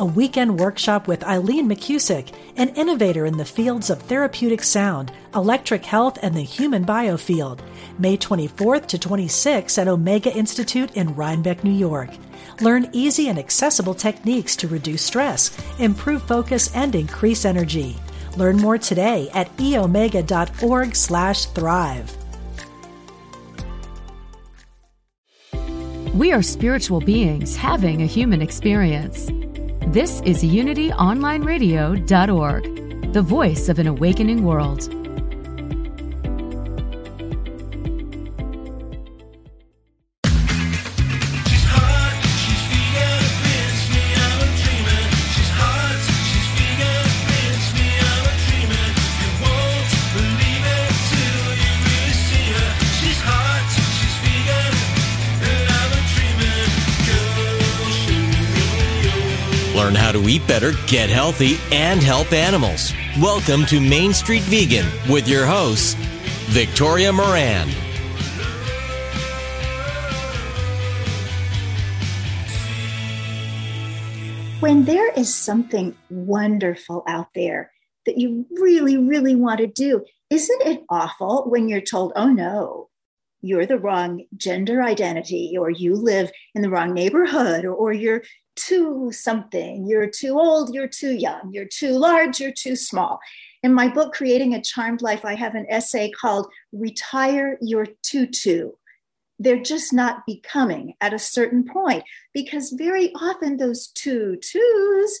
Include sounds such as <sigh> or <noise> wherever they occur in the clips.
a weekend workshop with Eileen McKusick, an innovator in the fields of therapeutic sound, electric health, and the human biofield. May 24th to 26th at Omega Institute in Rhinebeck, New York. Learn easy and accessible techniques to reduce stress, improve focus, and increase energy. Learn more today at eomega.org slash thrive. We are spiritual beings having a human experience. This is unityonlineradio.org, the voice of an awakening world. Eat better, get healthy, and help animals. Welcome to Main Street Vegan with your hosts, Victoria Moran. When there is something wonderful out there that you really, really want to do, isn't it awful when you're told, oh no, you're the wrong gender identity, or you live in the wrong neighborhood, or, or you're too something, you're too old, you're too young, you're too large, you're too small. In my book, Creating a Charmed Life, I have an essay called Retire Your Tutu. They're just not becoming at a certain point because very often those tutus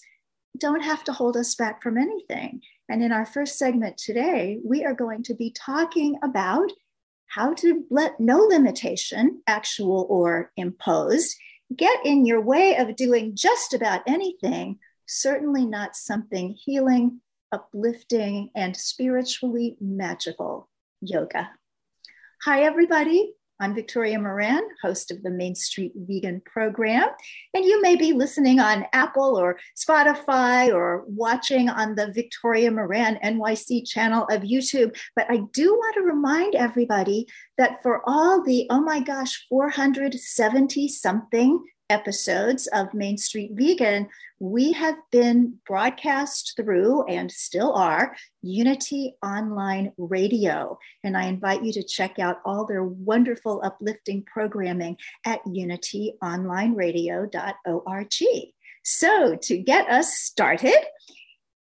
don't have to hold us back from anything. And in our first segment today, we are going to be talking about how to let no limitation, actual or imposed, get in your way of doing just about anything, certainly not something healing, uplifting, and spiritually magical yoga. Hi, everybody. I'm Victoria Moran, host of the Main Street Vegan program. And you may be listening on Apple or Spotify or watching on the Victoria Moran NYC channel of YouTube. But I do want to remind everybody that for all the, oh my gosh, 470 something episodes of Main Street Vegan, we have been broadcast through and still are Unity Online Radio. And I invite you to check out all their wonderful, uplifting programming at unityonlineradio.org. So, to get us started,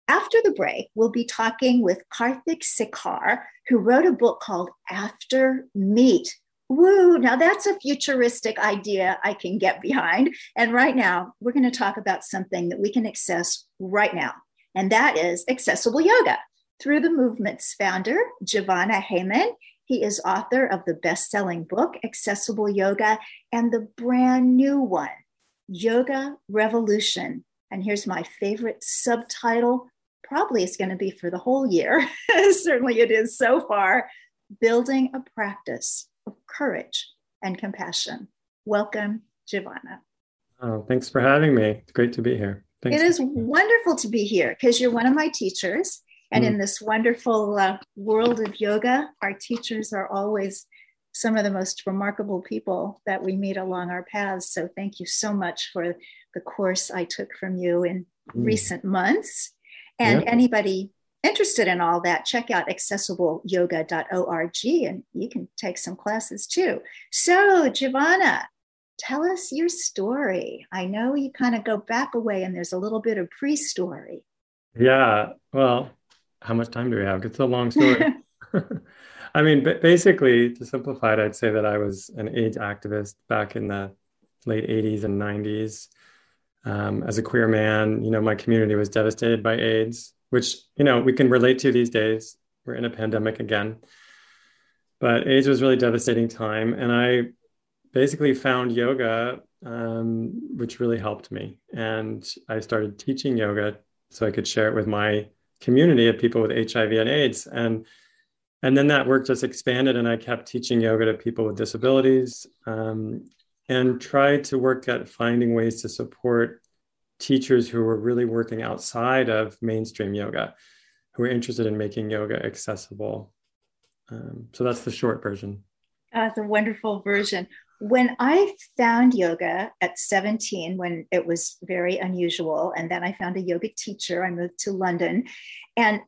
after the break, we'll be talking with Karthik Sekar, who wrote a book called After Meat Woo, now that's a futuristic idea I can get behind. And right now, we're going to talk about something that we can access right now, and that is accessible yoga through the movement's founder, Jivana Heyman. He is author of the best selling book, Accessible Yoga, and the brand new one, Yoga Revolution. And here's my favorite subtitle probably it's going to be for the whole year. <laughs> Certainly it is so far building a practice of courage and compassion. Welcome, Jivana. Oh, thanks for having me. It's great to be here. Thanks. It is wonderful to be here because you're one of my teachers. And mm. in this wonderful uh, world of yoga, our teachers are always some of the most remarkable people that we meet along our paths. So thank you so much for the course I took from you in mm. recent months. And yep. anybody interested in all that, check out accessibleyoga.org and you can take some classes too. So, Jivana, tell us your story. I know you kind of go back away and there's a little bit of pre story. Yeah. Well, how much time do we have? It's a long story. <laughs> <laughs> I mean, basically, to simplify it, I'd say that I was an AIDS activist back in the late 80s and 90s. Um, as a queer man, you know, my community was devastated by AIDS which you know we can relate to these days. We're in a pandemic again, but AIDS was really devastating time, and I basically found yoga, um, which really helped me, and I started teaching yoga so I could share it with my community of people with HIV and AIDS, and and then that work just expanded, and I kept teaching yoga to people with disabilities, um, and tried to work at finding ways to support teachers who were really working outside of mainstream yoga, who were interested in making yoga accessible. Um, so that's the short version. That's a wonderful version. When I found yoga at 17, when it was very unusual, and then I found a yoga teacher, I moved to London. And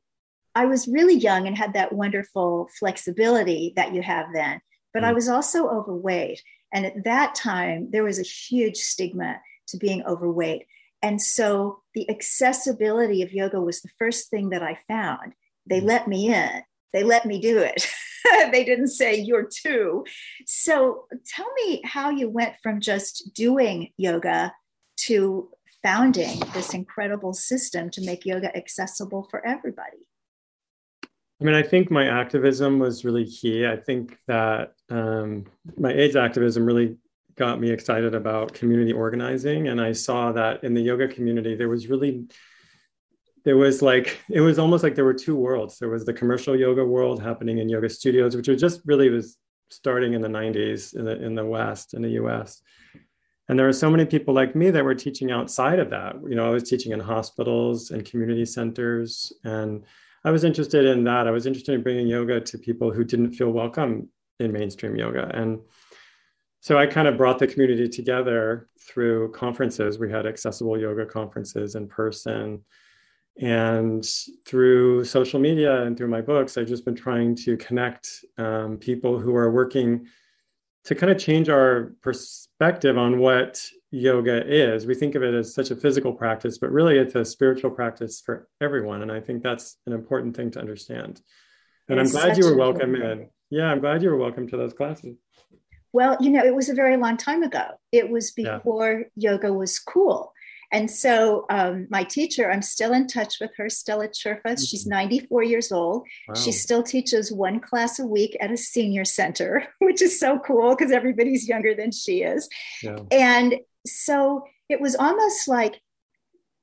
I was really young and had that wonderful flexibility that you have then, but I mm. was also overweight. And at that time, there was a huge stigma to being overweight. And so the accessibility of yoga was the first thing that I found. They mm. let me in, they let me do it. <laughs> they didn't say you're too. So tell me how you went from just doing yoga to founding this incredible system to make yoga accessible for everybody. I mean, I think my activism was really key. I think that um, my AIDS activism really got me excited about community organizing. And I saw that in the yoga community, there was really, there was like, it was almost like there were two worlds. There was the commercial yoga world happening in yoga studios, which was just really was starting in the 90s in the, in the West, in the US. And there were so many people like me that were teaching outside of that. You know, I was teaching in hospitals and community centers and I was interested in that. I was interested in bringing yoga to people who didn't feel welcome in mainstream yoga. And so I kind of brought the community together through conferences. We had accessible yoga conferences in person. And through social media and through my books, I've just been trying to connect um, people who are working to kind of change our perspective on what yoga is. We think of it as such a physical practice, but really it's a spiritual practice for everyone. And I think that's an important thing to understand. And it's I'm glad you were welcome in. Yeah, I'm glad you were welcome to those classes. Well, you know, it was a very long time ago. It was before yeah. yoga was cool. And so um, my teacher, I'm still in touch with her, Stella Churfa. Mm-hmm. She's 94 years old. Wow. She still teaches one class a week at a senior center, <laughs> which is so cool because everybody's younger than she is. Yeah. And so it was almost like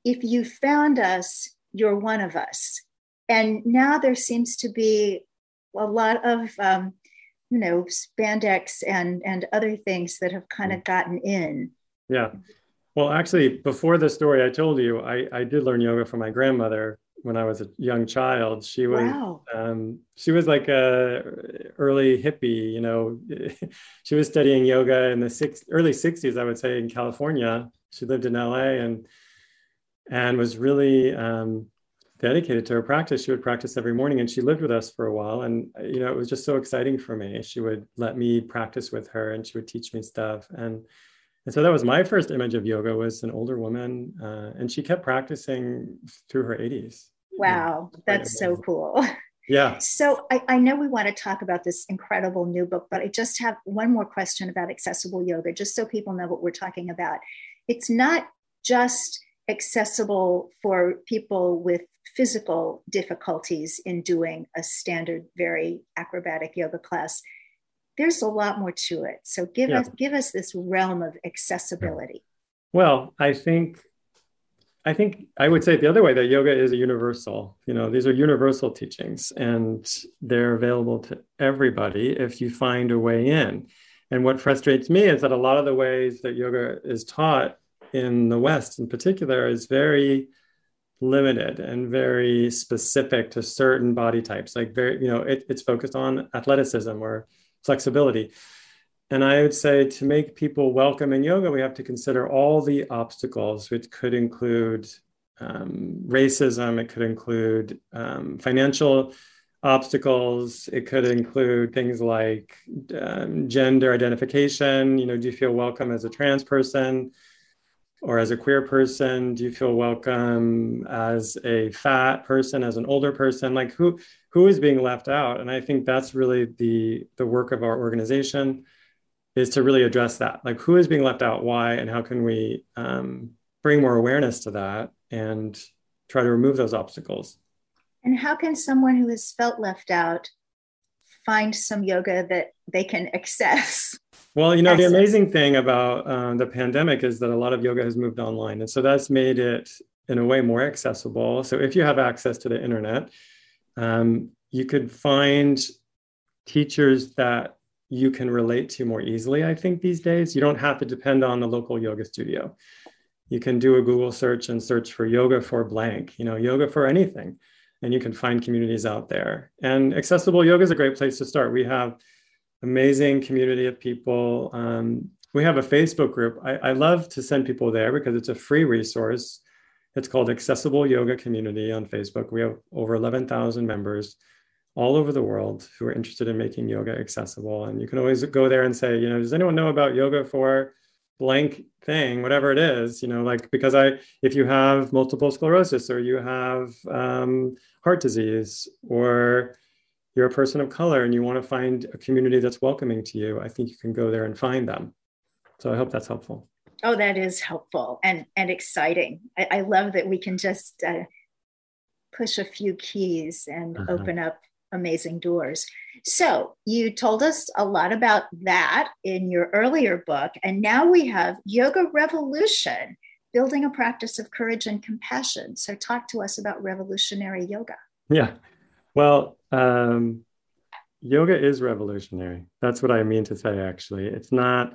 if you found us, you're one of us. And now there seems to be a lot of, um, you know, spandex and and other things that have kind of mm. gotten in. Yeah, well, actually, before the story I told you, I, I did learn yoga from my grandmother when I was a young child. She was wow. um, she was like a early hippie, you know. <laughs> she was studying yoga in the six, early 60s, I would say, in California. She lived in LA and and was really um, dedicated to her practice. She would practice every morning and she lived with us for a while. And, you know, it was just so exciting for me. She would let me practice with her and she would teach me stuff. And and so that was my first image of yoga was an older woman, uh, and she kept practicing through her 80s. Wow, that's so cool. Yeah. So I, I, know we want to talk about this incredible new book, but I just have one more question about accessible yoga, just so people know what we're talking about. It's not just accessible for people with physical difficulties in doing a standard, very acrobatic yoga class there's a lot more to it. So give yeah. us give us this realm of accessibility. Well, I think I think I would say the other way that yoga is a universal. You know, these are universal teachings and they're available to everybody if you find a way in. And what frustrates me is that a lot of the ways that yoga is taught in the West in particular is very limited and very specific to certain body types. Like very, you know, it, it's focused on athleticism or flexibility. And I would say to make people welcome in yoga, we have to consider all the obstacles, which could include um, racism, it could include um, financial obstacles, it could include things like um, gender identification. You know, do you feel welcome as a trans person? Or as a queer person do you feel welcome as a fat person as an older person? Like who who is being left out? And i think that's really the the work of our organization is to really address that. Like who is being left out? Why? And how can we um, bring more awareness to that and try to remove those obstacles? And how can someone who has felt left out find some yoga that they can access well, you know, the amazing thing about uh, the pandemic is that a lot of yoga has moved online. And so that's made it, in a way, more accessible. So if you have access to the internet, um, you could find teachers that you can relate to more easily, I think, these days. You don't have to depend on the local yoga studio. you can do a Google search and search for yoga for blank, you know, yoga for anything. And you can find communities out there. And accessible yoga is a great place to start. We have amazing community of people. Um, we have a Facebook group. I, I love to send people there because it's a free resource. It's called Accessible Yoga Community on Facebook. We have over 11,000 members all over the world who are interested in making yoga accessible. And you can always go there and say, you know, does anyone know about yoga for blank thing, whatever it is, you know, like because I, if you have multiple sclerosis or you have um, heart disease or you're a person of color and you want to find a community that's welcoming to you, I think you can go there and find them. So I hope that's helpful. Oh, that is helpful and and exciting. I, I love that we can just uh, push a few keys and uh-huh. open up amazing doors. So, you told us a lot about that in your earlier book. And now we have Yoga Revolution building a practice of courage and compassion. So, talk to us about revolutionary yoga. Yeah. Well, um, yoga is revolutionary. That's what I mean to say, actually. It's not.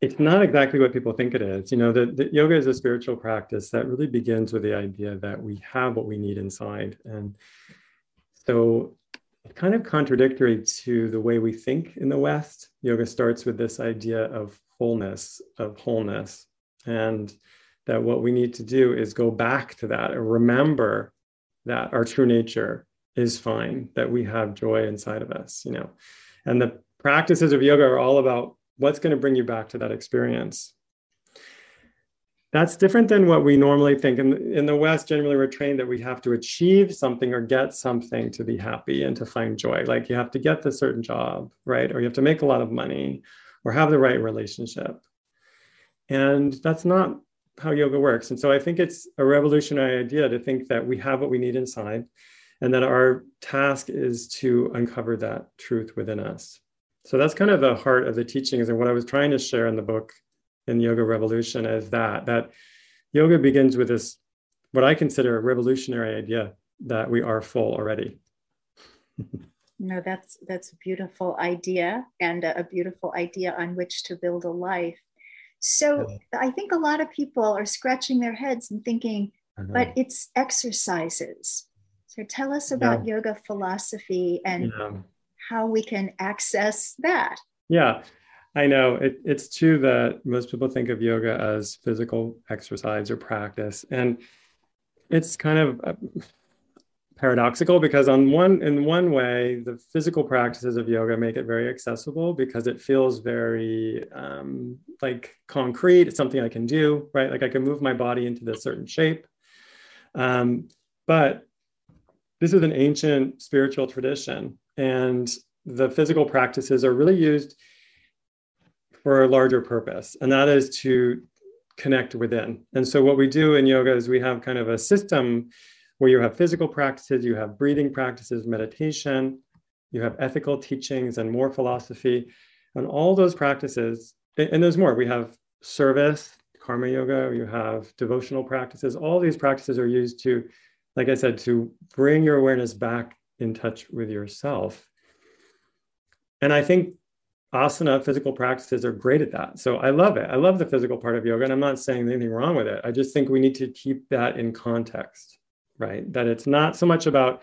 It's not exactly what people think it is. You know, the yoga is a spiritual practice that really begins with the idea that we have what we need inside. And so kind of contradictory to the way we think in the West. Yoga starts with this idea of wholeness, of wholeness, and that what we need to do is go back to that and remember that our true nature is fine, that we have joy inside of us, you know. And the practices of yoga are all about what's going to bring you back to that experience that's different than what we normally think. In, in the West, generally, we're trained that we have to achieve something or get something to be happy and to find joy. Like you have to get the certain job, right? Or you have to make a lot of money or have the right relationship. And that's not how yoga works. And so I think it's a revolutionary idea to think that we have what we need inside and that our task is to uncover that truth within us. So that's kind of the heart of the teachings and what I was trying to share in the book in yoga revolution is that that yoga begins with this what i consider a revolutionary idea that we are full already <laughs> no that's that's a beautiful idea and a, a beautiful idea on which to build a life so yeah. i think a lot of people are scratching their heads and thinking uh-huh. but it's exercises so tell us about yeah. yoga philosophy and yeah. how we can access that yeah I know it, it's true that most people think of yoga as physical exercise or practice, and it's kind of uh, paradoxical because on one in one way the physical practices of yoga make it very accessible because it feels very um, like concrete. It's something I can do, right? Like I can move my body into this certain shape. Um, but this is an ancient spiritual tradition, and the physical practices are really used for a larger purpose, and that is to connect within. And so, what we do in yoga is we have kind of a system where you have physical practices, you have breathing practices, meditation, you have ethical teachings, and more philosophy. And all those practices, and there's more. We have service, karma yoga, you have devotional practices. All these practices are used to, like I said, to bring your awareness back in touch with yourself. And I think asana physical practices are great at that. So I love it. I love the physical part of yoga. And I'm not saying anything wrong with it. I just think we need to keep that in context, right? That it's not so much about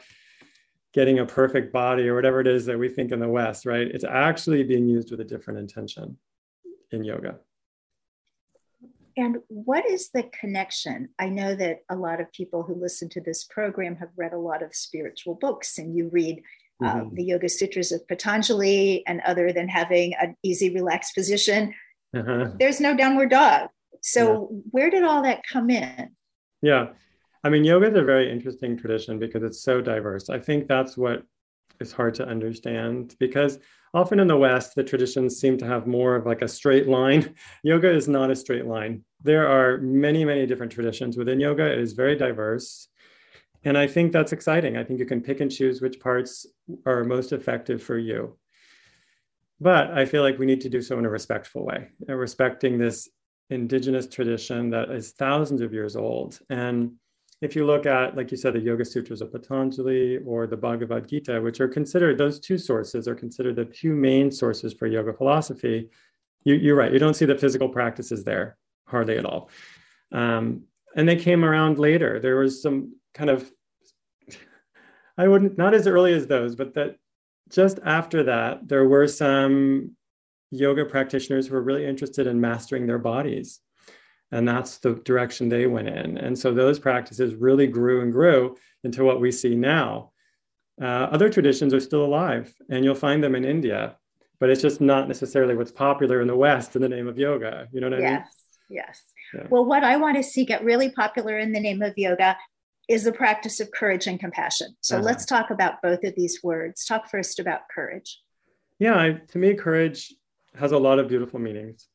getting a perfect body or whatever it is that we think in the West, right? It's actually being used with a different intention in yoga. And what is the connection? I know that a lot of people who listen to this program have read a lot of spiritual books, and you read uh, mm-hmm. the Yoga Sutras of Patanjali, and other than having an easy, relaxed position, uh-huh. there's no downward dog. So, yeah. where did all that come in? Yeah. I mean, yoga is a very interesting tradition because it's so diverse. I think that's what is hard to understand because often in the West, the traditions seem to have more of like a straight line. <laughs> yoga is not a straight line. There are many, many different traditions within yoga. It is very diverse. And I think that's exciting. I think you can pick and choose which parts are most effective for you. But I feel like we need to do so in a respectful way, respecting this indigenous tradition that is thousands of years old. And if you look at, like you said, the Yoga Sutras of Patanjali or the Bhagavad Gita, which are considered, those two sources are considered the two main sources for yoga philosophy, you, are right. You don't see the physical practices there hardly at all. Um, and they came around later. There was some kind of, I wouldn't, not as early as those, but that just after that, there were some yoga practitioners who were really interested in mastering their bodies. And that's the direction they went in. And so those practices really grew and grew into what we see now. Uh, other traditions are still alive, and you'll find them in India, but it's just not necessarily what's popular in the West in the name of yoga. You know what I yes, mean? Yes, yes. Yeah. Well, what I want to see get really popular in the name of yoga is the practice of courage and compassion. So uh-huh. let's talk about both of these words. Talk first about courage. Yeah, I, to me, courage has a lot of beautiful meanings.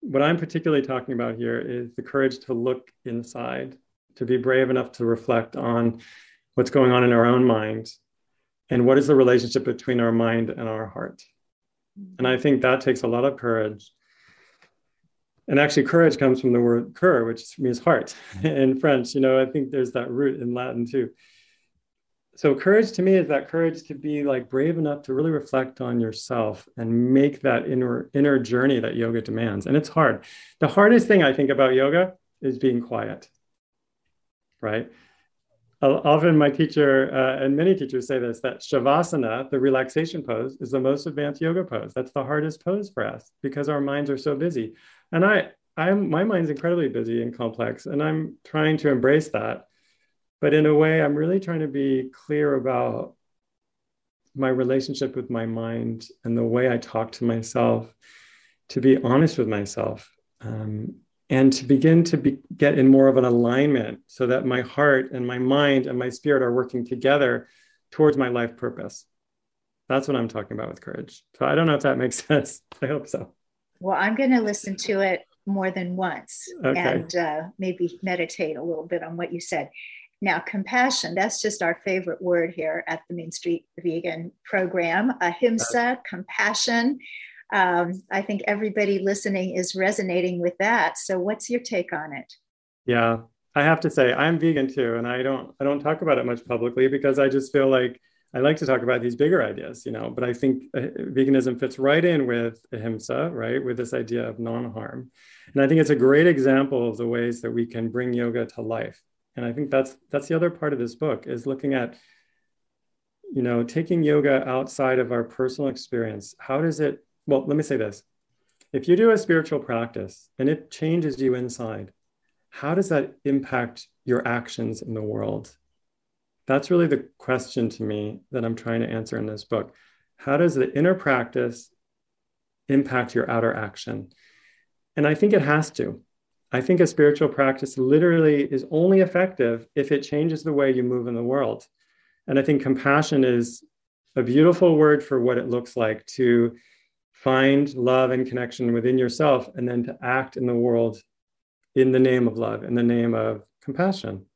What I'm particularly talking about here is the courage to look inside, to be brave enough to reflect on what's going on in our own mind and what is the relationship between our mind and our heart. And I think that takes a lot of courage. And actually, courage comes from the word coeur, which means heart <laughs> in French. You know, I think there's that root in Latin too. So courage to me is that courage to be like brave enough to really reflect on yourself and make that inner inner journey that yoga demands. And it's hard. The hardest thing i think about yoga is being quiet right? Often my teacher uh, and many teachers say this that shavasana the relaxation pose is the most advanced yoga pose. That's the hardest pose for us because our minds are so busy and i i'm my mind's incredibly busy and complex and i'm trying to embrace that. But in a way i'm really trying to be clear about my relationship with my mind and the way i talk to myself to be honest with myself um, and to begin to be, get in more of an alignment so that my heart and my mind and my spirit are working together towards my life purpose. That's what i'm talking about with courage. So i don't know if that makes <laughs> sense. I hope so well i'm going to listen to it more than once okay. and uh, maybe meditate a little bit on what you said now, compassion, that's just our favorite word here at the Main Street Vegan program. Ahimsa, compassion. Um, I think everybody listening is resonating with that. So, what's your take on it? Yeah, I have to say I'm vegan too, and I don't I don't talk about it much publicly because I just feel like I like to talk about these bigger ideas, you know. But I think uh, veganism fits right in with ahimsa, right, with this idea of non-harm, and I think it's a great example of the ways that we can bring yoga to life. And i think that's that's the other part of this book is looking at you know taking yoga outside of our personal experience. How does it well let me say this. If you do a spiritual practice and it changes you inside how does that impact your actions in the world that's really the question to me that i'm trying to answer in this book how does the inner practice impact your outer action and i think it has to I think a spiritual practice literally is only effective if it changes the way you move in the world. And I think compassion is a beautiful word for what it looks like to find love and connection within yourself and then to act in the world in the name of love, in the name of compassion.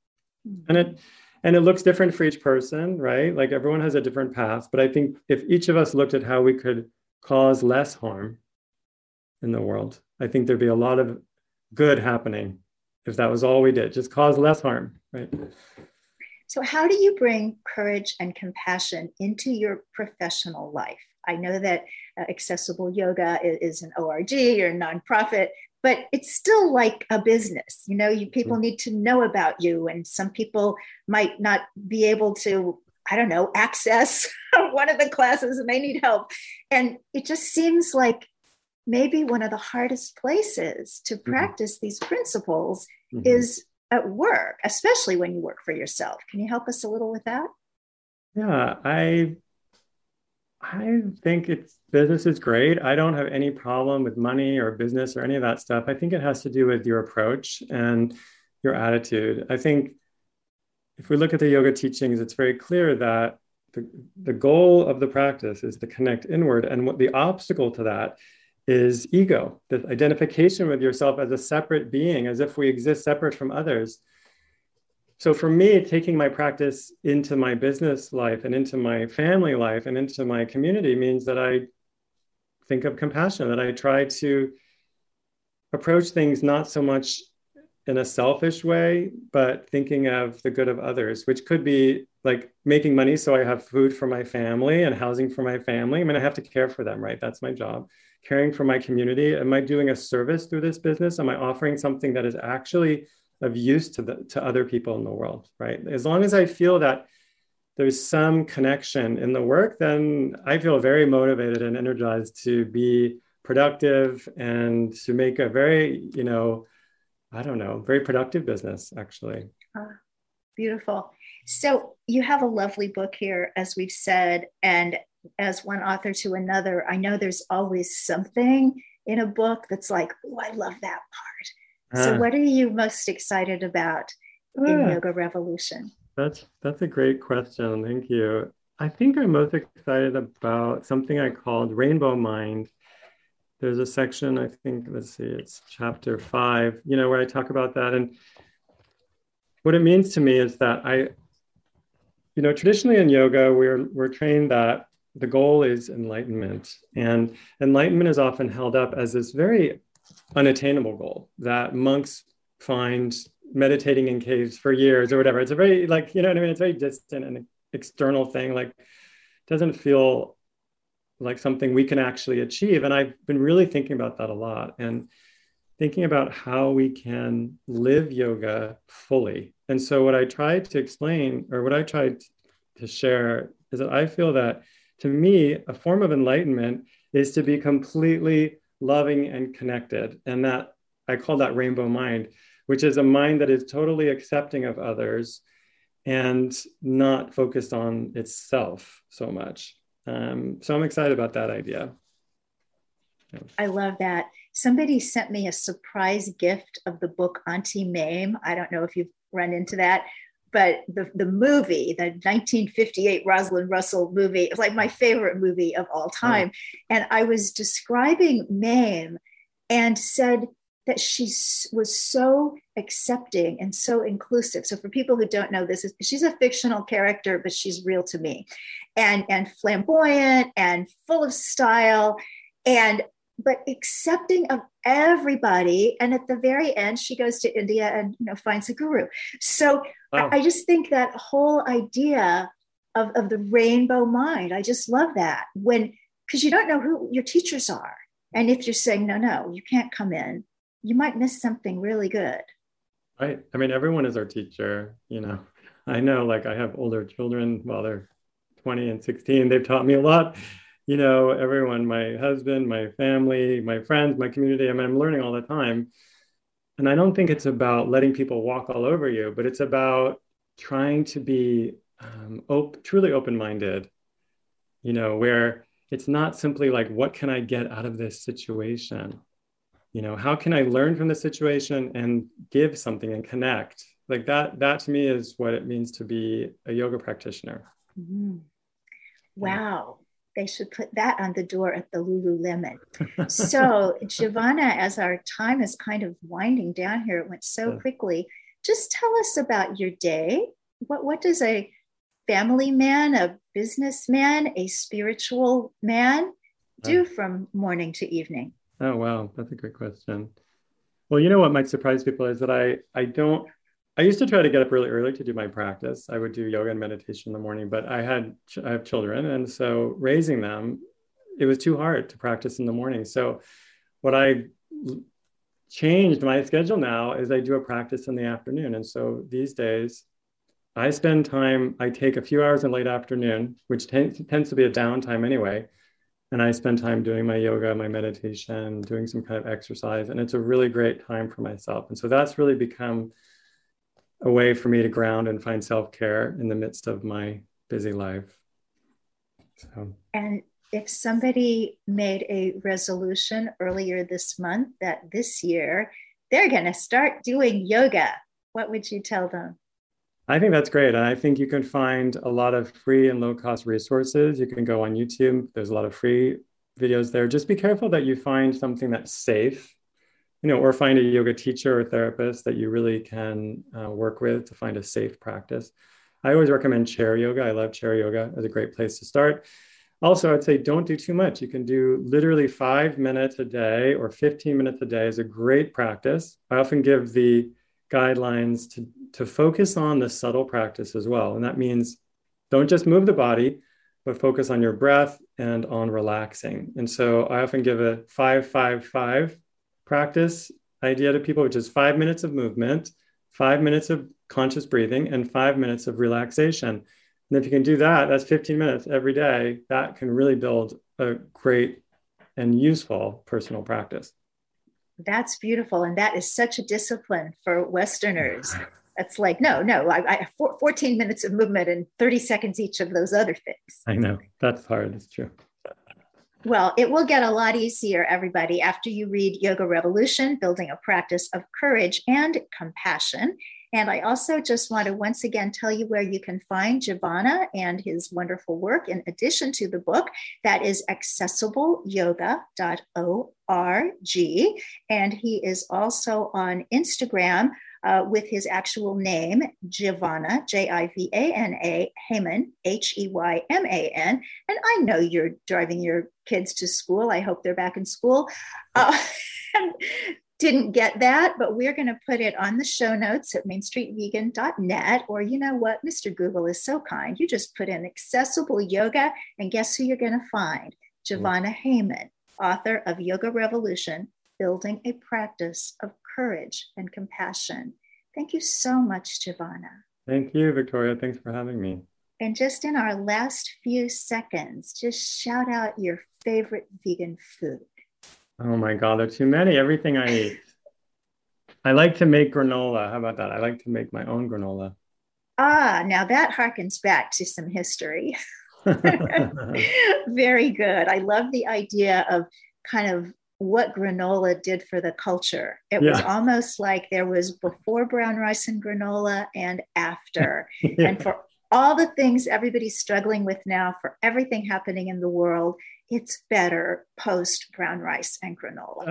And it and it looks different for each person, right? Like everyone has a different path, but I think if each of us looked at how we could cause less harm in the world, I think there'd be a lot of good happening if that was all we did, just cause less harm, right? So, how do you bring courage and compassion into your professional life? I know that uh, Accessible Yoga is, is, an ORG or a nonprofit, but it's still like a business. You know, you people mm-hmm. need to know about you, and some people might not be able to, I don't know, access <laughs> one of the classes and they need help. And it just seems like maybe one of the hardest places to mm-hmm. practice mm-hmm. these principles mm-hmm. is at work, especially when you work for yourself. Can you help us a little with that? Yeah, I I think it's business is great. I don't have any problem with money or business or any of that stuff. I think it has to do with your approach and your attitude. I think if we look at the yoga teachings, it's very clear that the, the goal of the practice is to connect inward. And what the obstacle to that is ego, the identification with yourself as a separate being, as if we exist separate from others. So for me, taking my practice into my business life and into my family life and into my community means that I think of compassion, that I try to approach things not so much in a selfish way, but thinking of the good of others, which could be like making money so I have food for my family and housing for my family. I mean, I have to care for them, right? That's my job caring for my community? Am I doing a service through this business? Am I offering something that is actually of use to the to other people in the world? Right. As long as I feel that there's some connection in the work, then I feel very motivated and energized to be productive and to make a very, you know, I don't know, very productive business actually. Oh, beautiful. So you have a lovely book here, as we've said, and as one author to another, I know there's always something in a book that's like, oh, I love that part. So, what are you most excited about in uh, Yoga Revolution? That's that's a great question. Thank you. I think I'm most excited about something I called Rainbow Mind. There's a section, I think, let's see, it's chapter five, you know, where I talk about that. And what it means to me is that I, you know, traditionally in yoga, we're we're trained that the goal is enlightenment. And enlightenment is often held up as this very unattainable goal that monks find meditating in caves for years or whatever. It's a very like, you know what I mean? It's very distant and external thing. Like doesn't feel like something we can actually achieve. And I've been really thinking about that a lot and thinking about how we can live yoga fully. And so what I tried to explain or what I tried to share is that I feel that to me, a form of enlightenment is to be completely loving and connected. And that I call that rainbow mind, which is a mind that is totally accepting of others and not focused on itself so much. Um, so I'm excited about that idea. I love that. Somebody sent me a surprise gift of the book Auntie Mame. I don't know if you've run into that, but the, the movie, the 1958 Rosalind Russell movie, is like my favorite movie of all oh. time. Oh. And I was describing Mame and said that she was so accepting and so inclusive. So for people who don't know this, she's a fictional character, but she's real to me, and and flamboyant and full of style. And but accepting of everybody. And at the very end, she goes to India and you know finds a guru. So wow. I, I, just think that whole idea of, of the rainbow mind, I just love that. When because you don't know who your teachers are. And if you're saying, no, no, you can't come in, you might miss something really good. Right. I mean, everyone is our teacher, you know. I know like I have older children, well, they're 20 and 16. They've taught me a lot you know, everyone, my husband, my family, my friends, my community. I mean, I'm learning all the time. And I don't think it's about letting people walk all over you, but it's about trying to be um, op- truly open minded, you know, where it's not simply like, what can I get out of this situation? You know, how can I learn from the situation and give something and connect? Like that, that to me is what it means to be a yoga practitioner. Mm-hmm. Wow they should put that on the door at the Lululemon. <laughs> so, Jivana, as our time is kind of winding down here, it went so quickly. Just tell us about your day. What what does a family man, a businessman, a spiritual man do from morning to evening? Oh wow, that's a great question. Well, you know what might surprise people is that I I don't I used to try to get up really early to do my practice. I would do yoga and meditation in the morning, but I had I have children, and so raising them, it was too hard to practice in the morning. So, what I changed my schedule now is I do a practice in the afternoon, and so these days, I spend time. I take a few hours in late afternoon, which tends tends to be a downtime anyway, and I spend time doing my yoga, my meditation, doing some kind of exercise, and it's a really great time for myself. And so that's really become a way for me to ground and find self care in the midst of my busy life. So. And if somebody made a resolution earlier this month that this year they're going to start doing yoga, what would you tell them? I think that's great. And I think you can find a lot of free and low cost resources. You can go on YouTube, there's a lot of free videos there. Just be careful that you find something that's safe you know, or find a yoga teacher or therapist that you really can uh, work with to find a safe practice. I always recommend chair yoga. I love chair yoga as a great place to start. Also, I'd say don't do too much. You can do literally five minutes a day or 15 minutes a day is a great practice. I often give the guidelines to, to focus on the subtle practice as well. And that means don't just move the body, but focus on your breath and on relaxing. And so I often give a five, five, five practice idea to people, which is five minutes of movement, five minutes of conscious breathing, and five minutes of relaxation. And if you can do that, that's 15 minutes every day. That can really build a great and useful personal practice. That's beautiful. And that is such a discipline for Westerners. <laughs> That's like, no, no, I, I 14 minutes of movement and 30 seconds each of those other things. I know. That's hard. It's true. Well, it will get a lot easier, everybody, after you read Yoga Revolution Building a Practice of Courage and Compassion. And I also just want to once again tell you where you can find Jivana and his wonderful work in addition to the book that is accessibleyoga.org. And he is also on Instagram uh, with his actual name, Jivana, J I V A N A, Heyman, H E Y M A N. And I know you're driving your kids to school. I hope they're back in school. Uh, <laughs> didn't get that, but we're going to put it on the show notes at mainstreetvegan.net. Or, you know what? Mr. Google is so kind. You just put in accessible yoga, and guess who you're going to find? Jivana Heyman, author of Yoga Revolution Building a Practice of Courage and Compassion. Thank you so much, Jivana. Thank you, Victoria. Thanks for having me. And just in our last few seconds, just shout out your favorite vegan food. Oh my God, there are too many. Everything I eat. I like to make granola. How about that? I like to make my own granola. Ah, now that harkens back to some history. <laughs> Very good. I love the idea of kind of what granola did for the culture. It yeah. was almost like there was before brown rice and granola and after. <laughs> yeah. And for all the things everybody's struggling with now, for everything happening in the world, it's better post brown rice and granola.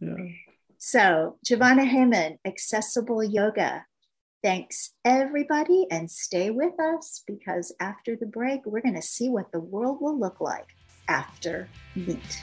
yeah. So, Jivana Heyman, Accessible Yoga. Thanks, everybody, and stay with us because after the break, we're going to see what the world will look like after meat.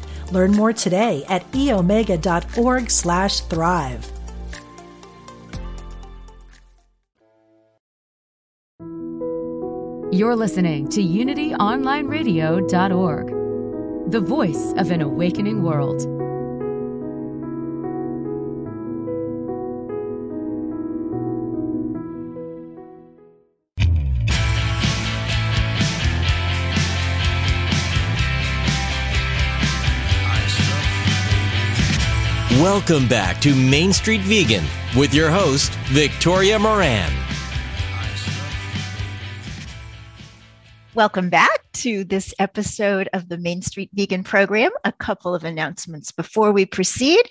Learn more today at eomega.org slash thrive. You're listening to UnityOnlineRadio.org, the voice of an awakening world. Welcome back to Main Street Vegan with your host, Victoria Moran. Welcome back to this episode of the Main Street Vegan Program. A couple of announcements before we proceed.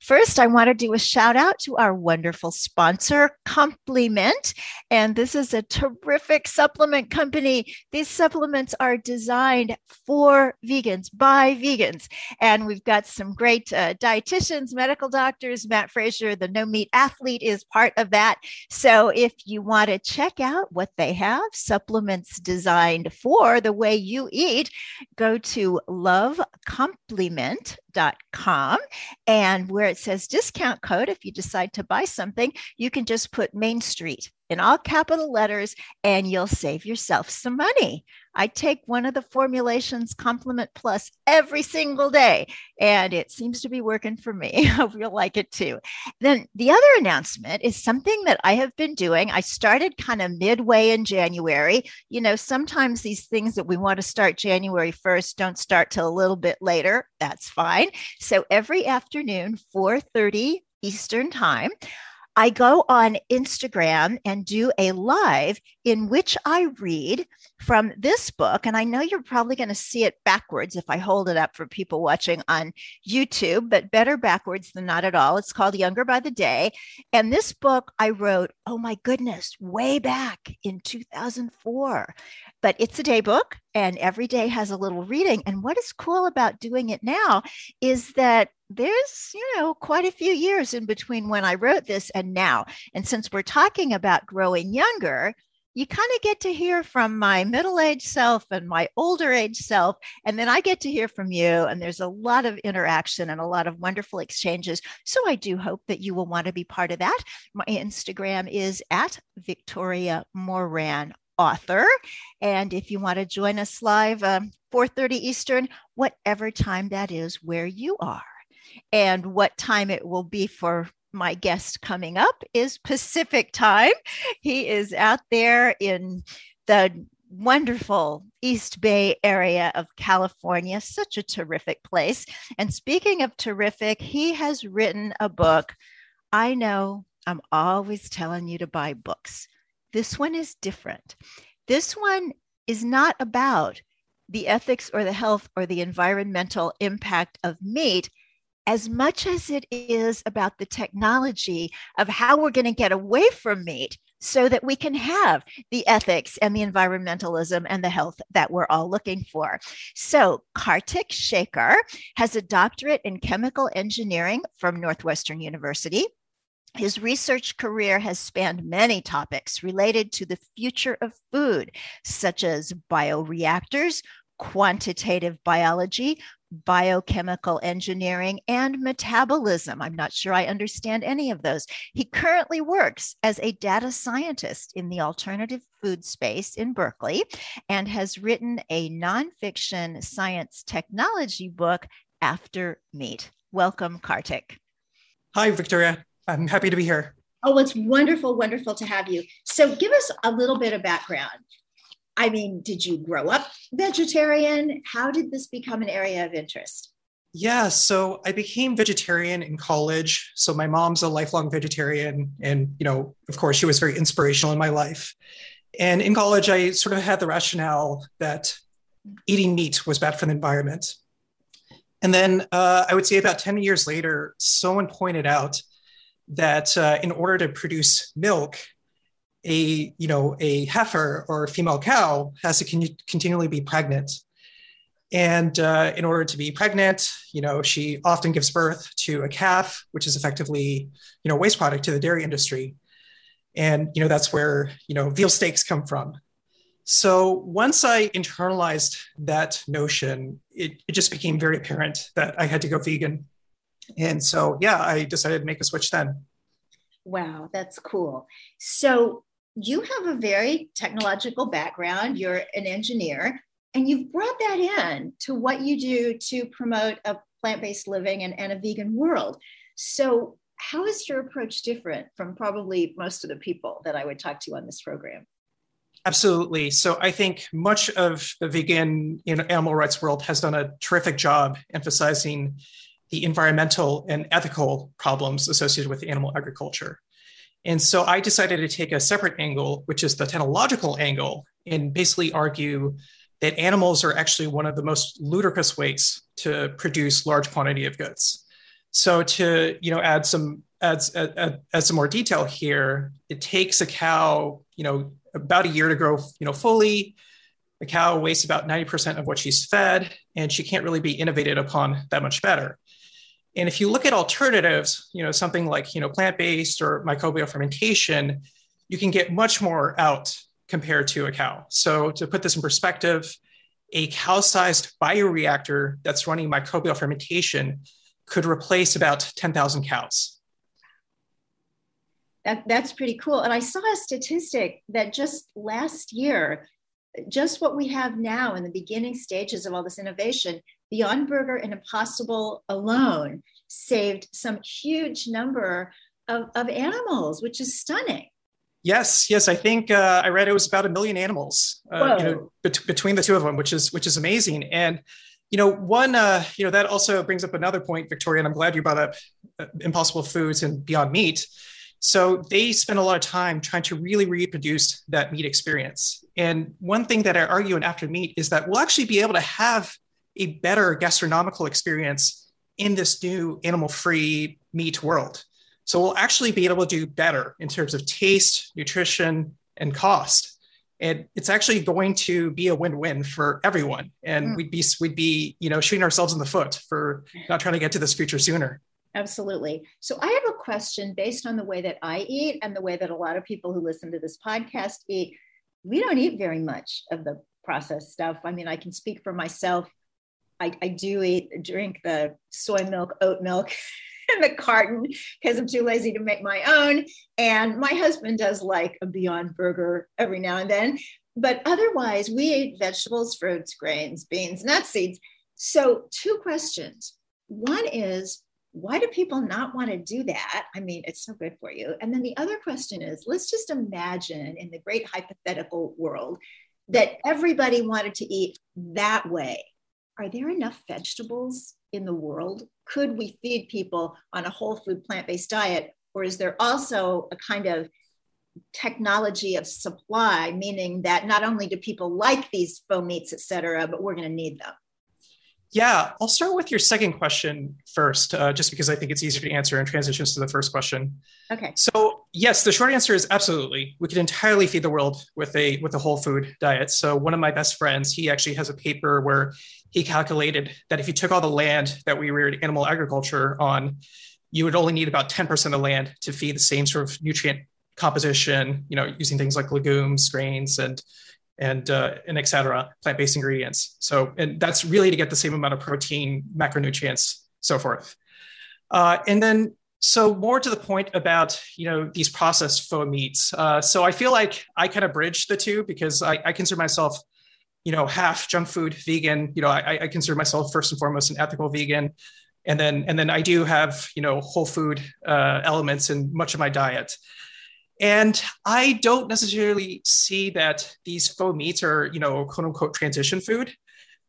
First, I want to do a shout out to our wonderful sponsor, Complement. And this is a terrific supplement company. These supplements are designed for vegans by vegans. And we've got some great uh, dietitians, medical doctors. Matt Frazier, the no meat athlete, is part of that. So if you want to check out what they have, supplements designed for the way way you eat, go to lovecomplement.com. And where it says discount code, if you decide to buy something, you can just put Main Street in all capital letters and you'll save yourself some money. I take one of the formulations, Complement Plus, every single day, and it seems to be working for me. <laughs> I hope you'll like it too. Then the other announcement is something that I have been doing. I started kind of midway in January. You know, sometimes these things that we want to start January 1st don't start till a little bit later. That's fine. So every afternoon, 4:30 Eastern Time, I go on Instagram and do a live in which I read from this book. And I know you're probably going to see it backwards if I hold it up for people watching on YouTube, but better backwards than not at all. It's called Younger by the Day. And this book I wrote, oh my goodness, way back in 2004. But it's a day book and every day has a little reading. And what is cool about doing it now is that there's, you know, quite a few years in between when I wrote this and now. And since we're talking about growing younger, you kind of get to hear from my middle aged self and my older age self. And then I get to hear from you. And there's a lot of interaction and a lot of wonderful exchanges. So I do hope that you will want to be part of that. My Instagram is at Victoria Moran author. And if you want to join us live, um, 4:30 Eastern, whatever time that is where you are. And what time it will be for my guest coming up is Pacific time. He is out there in the wonderful East Bay area of California, such a terrific place. And speaking of terrific, he has written a book. I know I'm always telling you to buy books. This one is different. This one is not about the ethics or the health or the environmental impact of meat as much as it is about the technology of how we're going to get away from meat so that we can have the ethics and the environmentalism and the health that we're all looking for. So, Kartik Shaker has a doctorate in chemical engineering from Northwestern University. His research career has spanned many topics related to the future of food, such as bioreactors, quantitative biology, biochemical engineering, and metabolism. I'm not sure I understand any of those. He currently works as a data scientist in the alternative food space in Berkeley and has written a nonfiction science technology book, After Meat. Welcome, Kartik. Hi, Victoria. I'm happy to be here. Oh, it's wonderful, wonderful to have you. So, give us a little bit of background. I mean, did you grow up vegetarian? How did this become an area of interest? Yeah, so I became vegetarian in college. So my mom's a lifelong vegetarian. And, you know, of course, she was very inspirational in my life. And in college, I sort of had the rationale that eating meat was bad for the environment. And then uh, I would say about 10 years later, someone pointed out that uh, in order to produce milk, a you know a heifer or a female cow has to con- continually be pregnant. And uh, in order to be pregnant you know she often gives birth to a calf which is effectively you know waste product to the dairy industry. And you know that's where you know veal steaks come from. So once i internalized that notion it, it just became very apparent that i had to go vegan. And so yeah i decided to make a switch then. Wow, that's cool. So, you have a very technological background, you're an engineer, and you've brought that in to what you do to promote a plant based living and, and a vegan world. So, how is your approach different from probably most of the people that I would talk to on this program? Absolutely. So I think much of the vegan you know, animal rights world has done a terrific job emphasizing the environmental and ethical problems associated with animal agriculture. And so I decided to take a separate angle, which is the technological angle, and basically argue that animals are actually one of the most ludicrous ways to produce large quantity of goods. So to you know add some add, add, add some more detail here, it takes a cow you know about a year to grow you know fully. The cow wastes about 90% of what she's fed, and she can't really be innovated upon that much better. And if you look at alternatives, you know, something like, you know, plant-based or microbial fermentation, you can get much more out compared to a cow. So to put this in perspective, a cow-sized bioreactor that's running microbial fermentation could replace about 10,000 cows. That, that's pretty cool. And I saw a statistic that just last year, just what we have now in the beginning stages of all this innovation, Beyond Burger and Impossible alone saved some huge number of, of animals, which is stunning. Yes, yes, I think uh, I read it was about a million animals, uh, you know, bet- between the two of them, which is which is amazing. And you know, one, uh, you know, that also brings up another point, Victoria, and I'm glad you brought up uh, Impossible Foods and Beyond Meat. So they spend a lot of time trying to really reproduce that meat experience. And one thing that I argue in After Meat is that we'll actually be able to have a better gastronomical experience in this new animal free meat world. So we'll actually be able to do better in terms of taste, nutrition, and cost. And it's actually going to be a win-win for everyone. And mm. we'd be we'd be, you know, shooting ourselves in the foot for not trying to get to this future sooner. Absolutely. So I have a question based on the way that I eat and the way that a lot of people who listen to this podcast eat. We don't eat very much of the processed stuff. I mean, I can speak for myself. I, I do eat, drink the soy milk, oat milk <laughs> in the carton because I'm too lazy to make my own. And my husband does like a Beyond Burger every now and then. But otherwise, we eat vegetables, fruits, grains, beans, nuts, seeds. So, two questions. One is, why do people not want to do that? I mean, it's so good for you. And then the other question is let's just imagine in the great hypothetical world that everybody wanted to eat that way. Are there enough vegetables in the world? Could we feed people on a whole food plant based diet? Or is there also a kind of technology of supply, meaning that not only do people like these faux meats, et cetera, but we're going to need them? Yeah, I'll start with your second question first, uh, just because I think it's easier to answer and transitions to the first question. Okay. So yes, the short answer is absolutely. We could entirely feed the world with a with a whole food diet. So one of my best friends, he actually has a paper where he calculated that if you took all the land that we reared animal agriculture on, you would only need about 10% of the land to feed the same sort of nutrient composition, you know, using things like legumes, grains, and and uh, and et cetera, plant-based ingredients. So, and that's really to get the same amount of protein, macronutrients, so forth. Uh, and then, so more to the point about you know these processed faux meats. Uh, so I feel like I kind of bridge the two because I, I, consider myself, you know, half junk food vegan. You know, I, I consider myself first and foremost an ethical vegan, and then and then I do have you know whole food uh, elements in much of my diet. And I don't necessarily see that these faux meats are, you know, quote unquote transition food.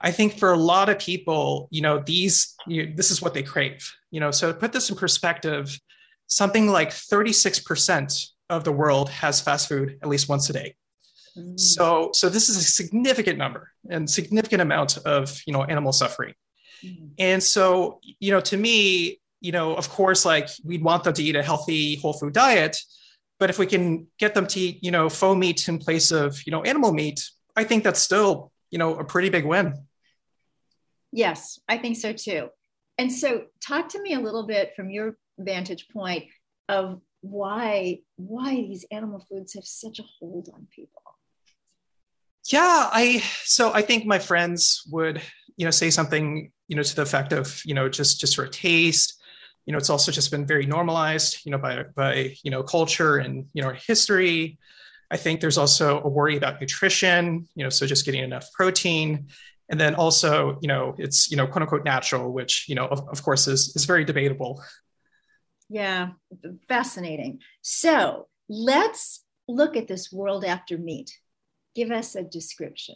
I think for a lot of people, you know, these, you this is what they crave, you know. So to put this in perspective, something like 36% of the world has fast food at least once a day. Mm. So, so this is a significant number and significant amount of, you know, animal suffering. Mm. And so, you know, to me, you know, of course, like we'd want them to eat a healthy whole food diet, but if we can get them to eat, you know, faux meat in place of, you know, animal meat, I think that's still, you know, a pretty big win. Yes, I think so too. And so talk to me a little bit from your vantage point of why why these animal foods have such a hold on people. Yeah, I so I think my friends would, you know, say something, you know, to the effect of, you know, just just for a taste you know it's also just been very normalized you know by by you know culture and you know history i think there's also a worry about nutrition you know so just getting enough protein and then also you know it's you know quote unquote natural which you know of, of course is is very debatable yeah fascinating so let's look at this world after meat give us a description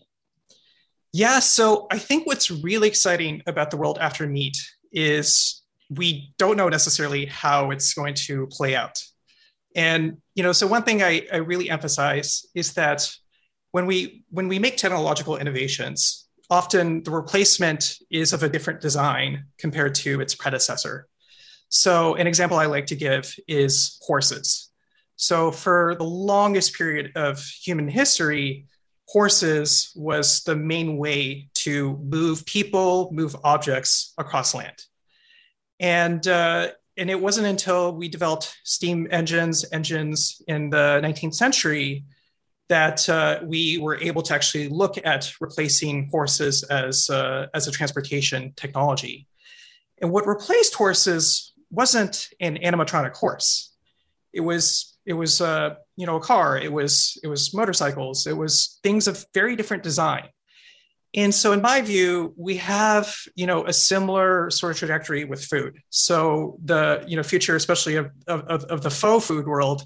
yeah so i think what's really exciting about the world after meat is we don't know necessarily how it's going to play out. And you know, so one thing I, I really emphasize is that when we when we make technological innovations, often the replacement is of a different design compared to its predecessor. So an example I like to give is horses. So for the longest period of human history, horses was the main way to move people, move objects across land. And uh, and it wasn't until we developed steam engines, engines in the 19th century, that uh, we were able to actually look at replacing horses as uh, as a transportation technology. And what replaced horses wasn't an animatronic horse. It was it was uh, you know a car. It was it was motorcycles. It was things of very different design. And so, in my view, we have you know a similar sort of trajectory with food. So the you know future, especially of of, of the faux food world,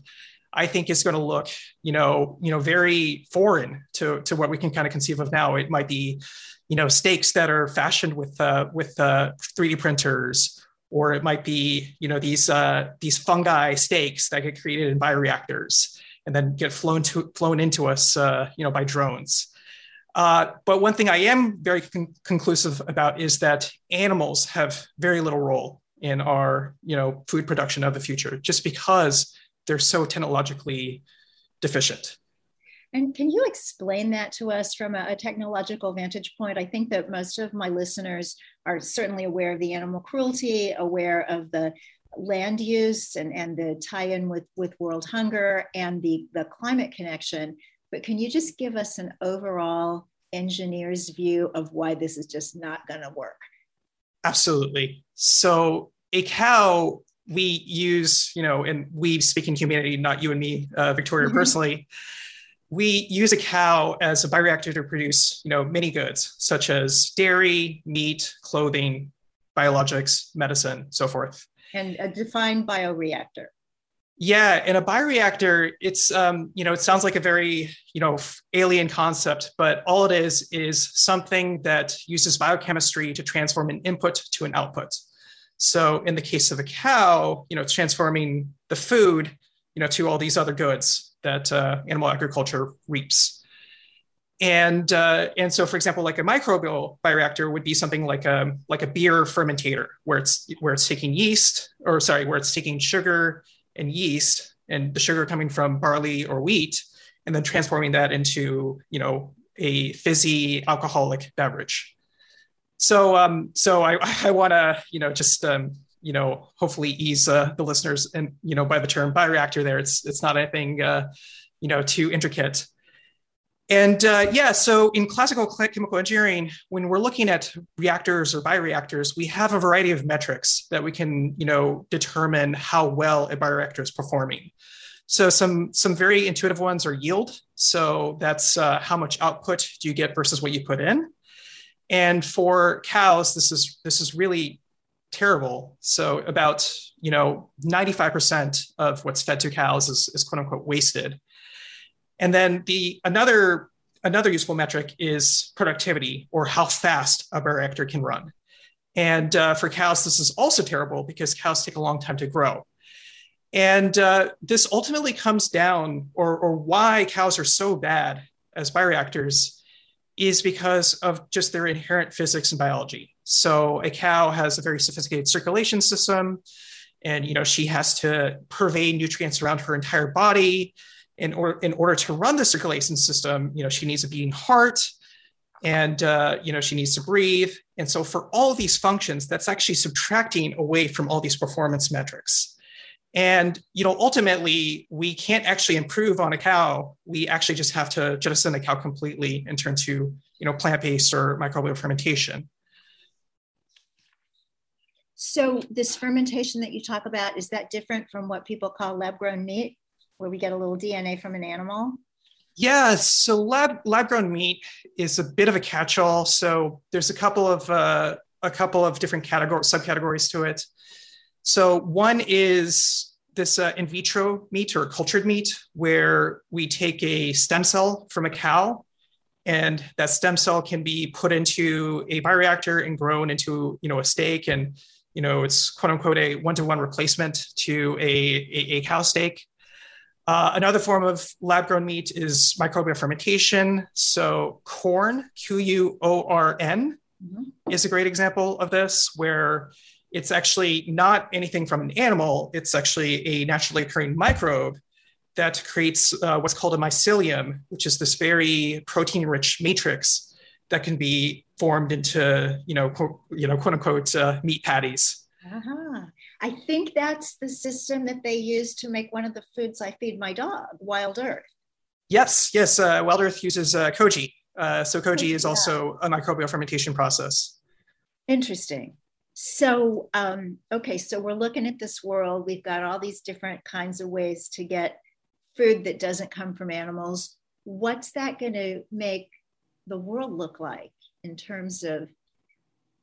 I think is going to look you know you know very foreign to to what we can kind of conceive of now. It might be you know steaks that are fashioned with uh, with uh, 3D printers, or it might be you know these uh, these fungi steaks that get created in bioreactors and then get flown to flown into us uh, you know by drones. Uh, but one thing I am very con- conclusive about is that animals have very little role in our you know food production of the future, just because they're so technologically deficient. And can you explain that to us from a, a, technological vantage point? I think that most of my listeners are certainly aware of the animal cruelty, aware of the land use and, and the tie-in with, with world hunger and the, the climate connection. But can you just give us an overall engineer's view of why this is just not going to work? Absolutely. So a cow we use, you know, and we speaking humanity, not you and me, uh, Victoria mm-hmm. personally, we use a cow as a bioreactor to produce, you know, many goods such as dairy, meat, clothing, biologics, medicine, so forth. And a defined bioreactor. Yeah, in a bioreactor, it's um, you know, it sounds like a very you know alien concept, but all it is is something that uses biochemistry to transform an input to an output. So in the case of a cow, you know, it's transforming the food, you know, to all these other goods that uh, animal agriculture reaps. And uh, and so, for example, like a microbial bioreactor would be something like a like a beer fermentator, where it's where it's taking yeast, or sorry, where it's taking sugar and yeast, and the sugar coming from barley or wheat, and then transforming that into you know a fizzy alcoholic beverage. So um, so I <laughs> I want to you know just um, you know hopefully ease uh, the listeners and you know by the term bioreactor there it's it's not anything uh, you know too intricate. And uh, yeah so in classical chemical engineering when we're looking at reactors or bioreactors we have a variety of metrics that we can you know determine how well a bioreactor is performing. So some some very intuitive ones are yield. So that's uh, how much output do you get versus what you put in? And for cows this is this is really terrible. So about you know 95% of what's fed to cows is, is quote unquote wasted. And then the another another useful metric is productivity or how fast a bioreactor can run. And uh, for cows, this is also terrible because cows take a long time to grow. And uh, this ultimately comes down, or, or why cows are so bad as bioreactors is because of just their inherent physics and biology. So a cow has a very sophisticated circulation system, and you know she has to pervade nutrients around her entire body. In, in order to run the circulation system, you know she needs a beating heart, and uh, you know she needs to breathe. And so for all these functions, that's actually subtracting away from all these performance metrics. And you know, ultimately, we can't actually improve on a cow. We actually just have to jettison the cow completely and turn to you know plant-based or microbial fermentation. So this fermentation that you talk about, is that different from what people call lab grown meat, where we get a little DNA from an animal? Yeah, so lab lab grown meat is a bit of a catch-all. So there's a couple of uh, a couple of different categories, subcategories to it. So one is this uh, in vitro meat or cultured meat, where we take a stem cell from a cow, and that stem cell can be put into a bioreactor and grown into you know a steak and you know, it's quote unquote a one to one replacement to a, a, a cow steak. Uh, another form of lab grown meat is microbial fermentation. So, Quorn, Q U O R N, mm-hmm. is a great example of this, where it's actually not anything from an animal, it's actually a naturally occurring microbe that creates uh, what's called a mycelium, which is this very protein rich matrix that can be formed into you know quote, you know quote unquote uh, meat patties. Uh-huh. I think that's the system that they use to make one of the foods I feed my dog, Wild Earth. Yes, yes. Uh, Wild Earth uses uh, koji. Uh, so koji is also a microbial fermentation process. Interesting. So, um, okay, so we're looking at this world. We've got all these different kinds of ways to get food that doesn't come from animals. What's that going to make the world look like? in terms of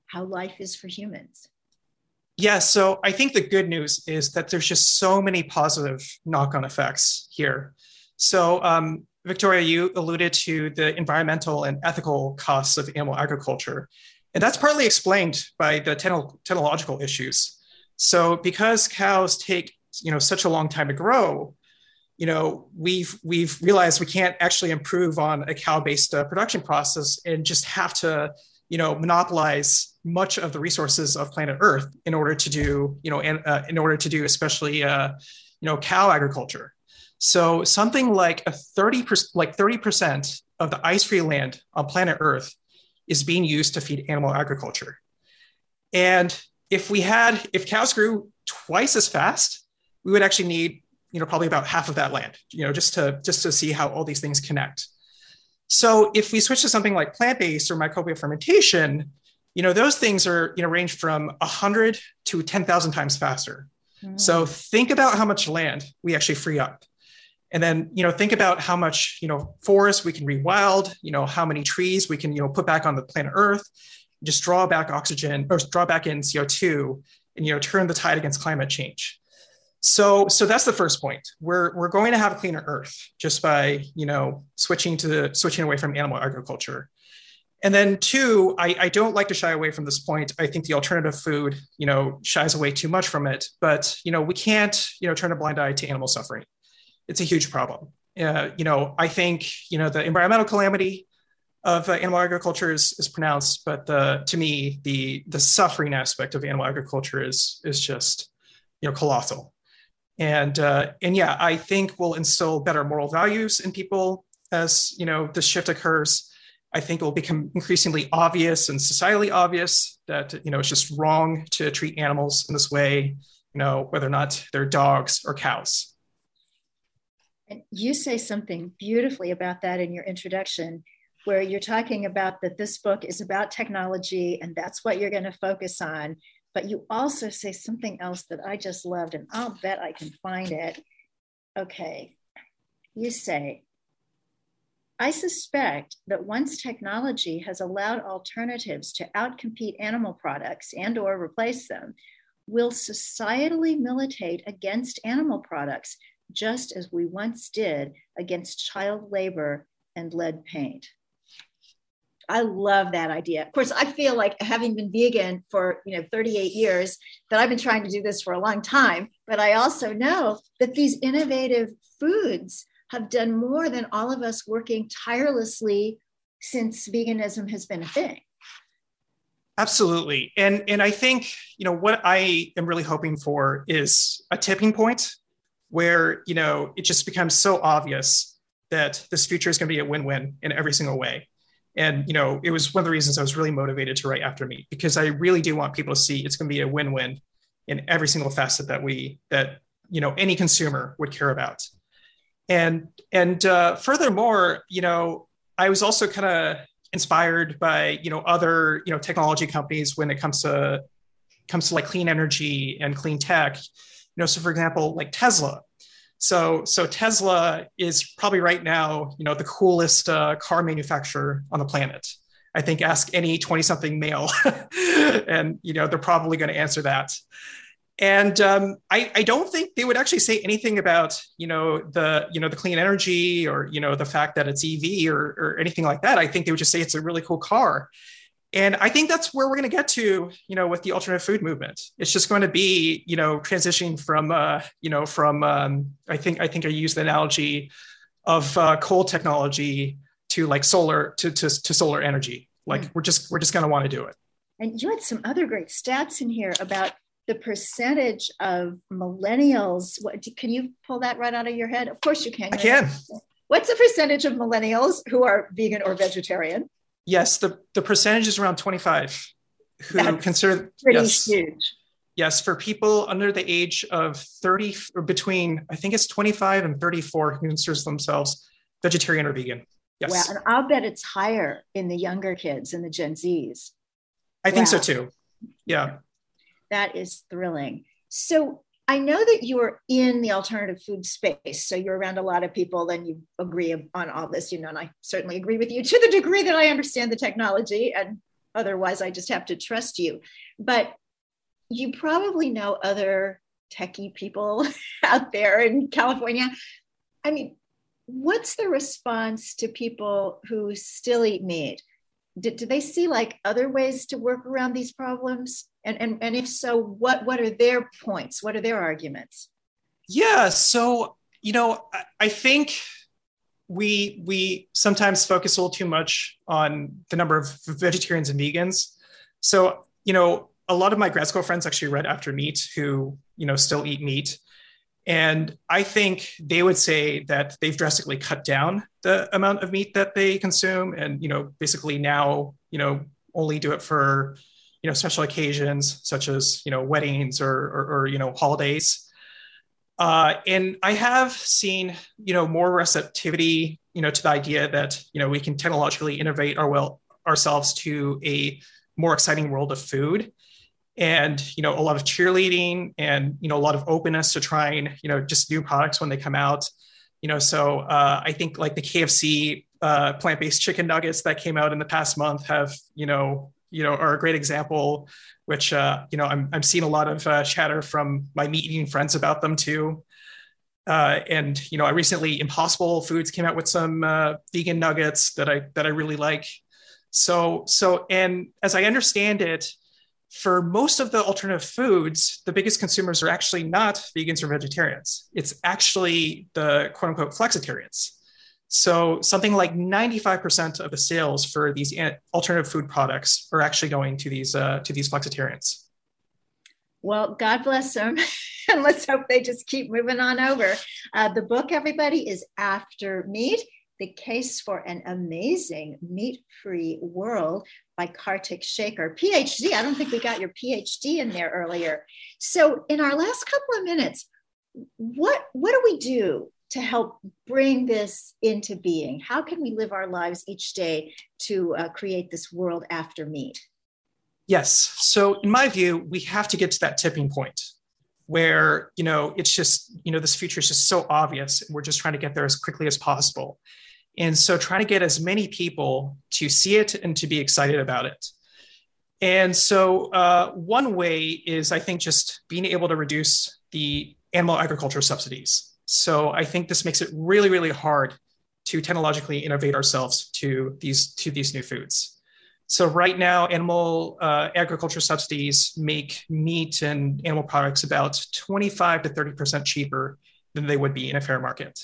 how life is for humans? Yeah, so I think the good news is that there's just so many positive knock on effects here. So, um, Victoria, you alluded to the environmental and ethical costs of animal agriculture. And that's partly explained by the technological issues. So because cows take you know such a long time to grow, you know we've we've realized we can't actually improve on a cow-based uh, production process and just have to you know monopolize much of the resources of planet Earth in order to do you know and uh, in order to do especially uh, you know cow agriculture. So something like a 30 percent like 30 percent of the ice-free land on planet Earth is being used to feed animal agriculture. And if we had if cows grew twice as fast, we would actually need you know probably about half of that land you know just to just to see how all these things connect. So if we switch to something like plant-based or microbial fermentation you know those things are you know range from 100 to 10,000 times faster. Mm. so think about how much land we actually free up. And then you know think about how much you know forest we can rewild you know how many trees we can you know put back on the planet earth just draw back oxygen or draw back in co2 and you know turn the tide against climate change so, so that's the first point. We're we're going to have a cleaner Earth just by you know switching to switching away from animal agriculture. And then two, I, I don't like to shy away from this point. I think the alternative food, you know, shies away too much from it. But you know, we can't, you know, turn a blind eye to animal suffering. It's a huge problem. Uh, you know, I think you know the environmental calamity of uh, animal agriculture is, is pronounced, but the, to me, the the suffering aspect of animal agriculture is is just you know colossal and uh, and yeah i think will instill better moral values in people as you know this shift occurs. I think it will become increasingly obvious and societally obvious that you know it's just wrong to treat animals in this way you know whether or not they're dogs or cows. And you say something beautifully about that in your introduction where you're talking about that this book is about technology and that's what you're going to focus on but you also say something else that I just loved, and I'll bet I can find it. Okay. You say, I suspect that once technology has allowed alternatives to outcompete animal products and or replace them, we'll societally militate against animal products just as we once did against child labor and lead paint. I love that idea. Of course, I feel like having been vegan for you know 38 years, that I've been trying to do this for a long time. But I also know that these innovative foods have done more than all of us working tirelessly since veganism has been a thing. Absolutely. And and I think, you know, what I am really hoping for is a tipping point where, you know, it just becomes so obvious that this future is going to be a win-win in every single way and you know it was one of the reasons i was really motivated to write after Meat because i really do want people to see it's going to be a win-win in every single facet that we that you know any consumer would care about. And and uh, furthermore you know i was also kind of inspired by you know other you know technology companies when it comes to comes to like clean energy and clean tech. You know so for example like tesla so, so Tesla is probably right now, you know, the coolest uh, car manufacturer on the planet. I think ask any 20 something male <laughs> and, you know, they're probably going to answer that. And um, I, I don't think they would actually say anything about, you know, the, you know, the clean energy or, you know, the fact that it's EV or, or anything like that. I think they would just say it's a really cool car and i think that's where we're going to get to you know with the alternative food movement. It's just going to be you know transitioning from uh, you know from um, i think i think i use the analogy of uh, coal technology to like solar to, to, to solar energy. Like mm. we're just we're just going to want to do it. And you had some other great stats in here about the percentage of millennials. What, can you pull that right out of your head? Of course you can. I can. What's the percentage of millennials who are vegan or vegetarian Yes, the, the percentage is around 25 who That's consider pretty yes, huge. Yes, for people under the age of 30 or between, I think it's 25 and 34 who considers themselves vegetarian or vegan. Yes. Wow. And I'll bet it's higher in the younger kids and the Gen Zs. I think wow. so too. Yeah. That is thrilling. So I know that you are in the alternative food space, so you're around a lot of people and you agree on all this, you know, and I certainly agree with you to the degree that I understand the technology, and otherwise I just have to trust you. But you probably know other techie people <laughs> out there in California. I mean, what's the response to people who still eat meat? did, do they see like other ways to work around these problems? And, and, and if so, what, what are their points? What are their arguments? Yeah. So, you know, I, I think we we sometimes focus a little too much on the number of vegetarians and vegans. So, you know, a lot of my grad school friends actually read After Meat who, you know, still eat meat. And I think they would say that they've drastically cut down the amount of meat that they consume and, you know, basically now, you know, only do it for, you know, special occasions such as, you know, weddings or, or, or you know, holidays. Uh, and I have seen, you know, more receptivity, you know, to the idea that, you know, we can technologically innovate our well ourselves to a more exciting world of food and you know a lot of cheerleading and you know a lot of openness to trying you know just new products when they come out you know so uh, i think like the kfc uh, plant-based chicken nuggets that came out in the past month have you know you know are a great example which uh, you know I'm, I'm seeing a lot of uh, chatter from my meat eating friends about them too uh, and you know i recently impossible foods came out with some uh, vegan nuggets that i that i really like so so and as i understand it for most of the alternative foods, the biggest consumers are actually not vegans or vegetarians. It's actually the quote unquote flexitarians. So something like 95% of the sales for these alternative food products are actually going to these uh, to these flexitarians. Well, God bless them. <laughs> and let's hope they just keep moving on over. Uh, the book, everybody, is After Meat The Case for an Amazing Meat Free World by Kartik Shaker, PhD. I don't think we got your PhD in there earlier. So, in our last couple of minutes, what what do we do to help bring this into being? How can we live our lives each day to uh, create this world after meat? Yes. So, in my view, we have to get to that tipping point where you know it's just you know this future is just so obvious and we're just trying to get there as quickly as possible and so trying to get as many people to see it and to be excited about it. And so uh, one way is, I think, just being able to reduce the animal agriculture subsidies. So I think this makes it really, really hard to technologically innovate ourselves to these to these new foods. So right now, animal uh, agriculture subsidies make meat and animal products about 25 to 30% cheaper than they would be in a fair market.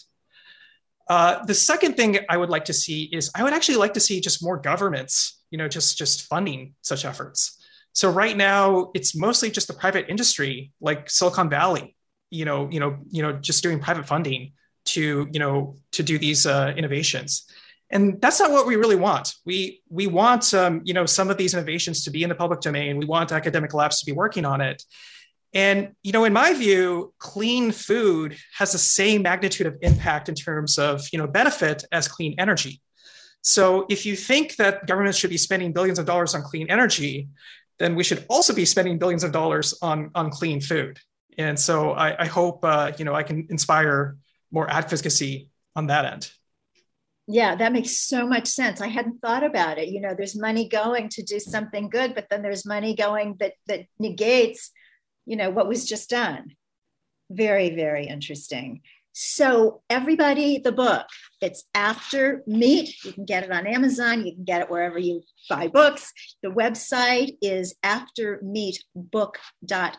Uh, the second thing I would like to see is I would actually like to see just more governments, you know, just just funding such efforts. So right now it's mostly just the private industry, like Silicon Valley, you know, you know, you know, just doing private funding to you know to do these uh, innovations, and that's not what we really want. We we want um, you know some of these innovations to be in the public domain. We want academic labs to be working on it, and, you know, in my view, clean food has the same magnitude of impact in terms of, you know, benefit as clean energy. So if you think that governments should be spending billions of dollars on clean energy, then we should also be spending billions of dollars on, on clean food. And so I, I hope, uh, you know, I can inspire more advocacy on that end. Yeah, that makes so much sense. I hadn't thought about it. You know, there's money going to do something good, but then there's money going that that negates you know what was just done very very interesting so everybody the book it's after meat you can get it on amazon you can get it wherever you buy books the website is aftermeatbook.com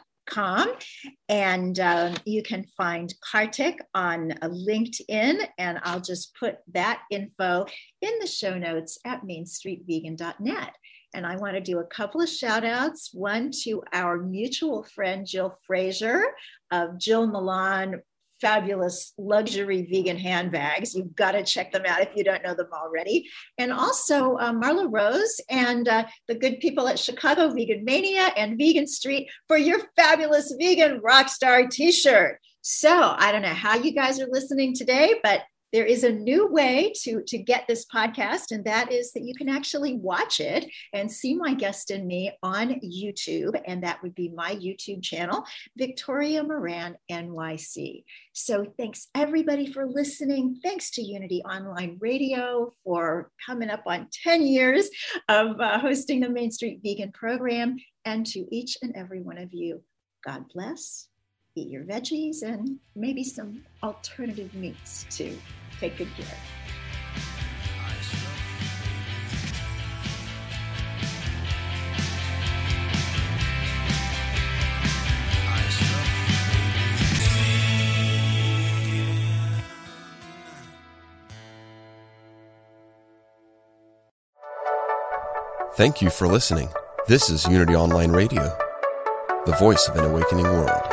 and uh, you can find kartik on linkedin and i'll just put that info in the show notes at mainstreetvegan.net and I want to do a couple of shout outs. One to our mutual friend, Jill Fraser of Jill Milan fabulous luxury vegan handbags. You've got to check them out if you don't know them already. And also uh, Marla Rose and uh, the good people at Chicago Vegan Mania and Vegan Street for your fabulous vegan rockstar t-shirt. So I don't know how you guys are listening today, but there is a new way to, to get this podcast, and that is that you can actually watch it and see my guest and me on YouTube. And that would be my YouTube channel, Victoria Moran NYC. So thanks everybody for listening. Thanks to Unity Online Radio for coming up on 10 years of uh, hosting the Main Street Vegan program. And to each and every one of you, God bless eat your veggies and maybe some alternative meats to Take good care. Thank you for listening. This is Unity Online Radio, the voice of an awakening world.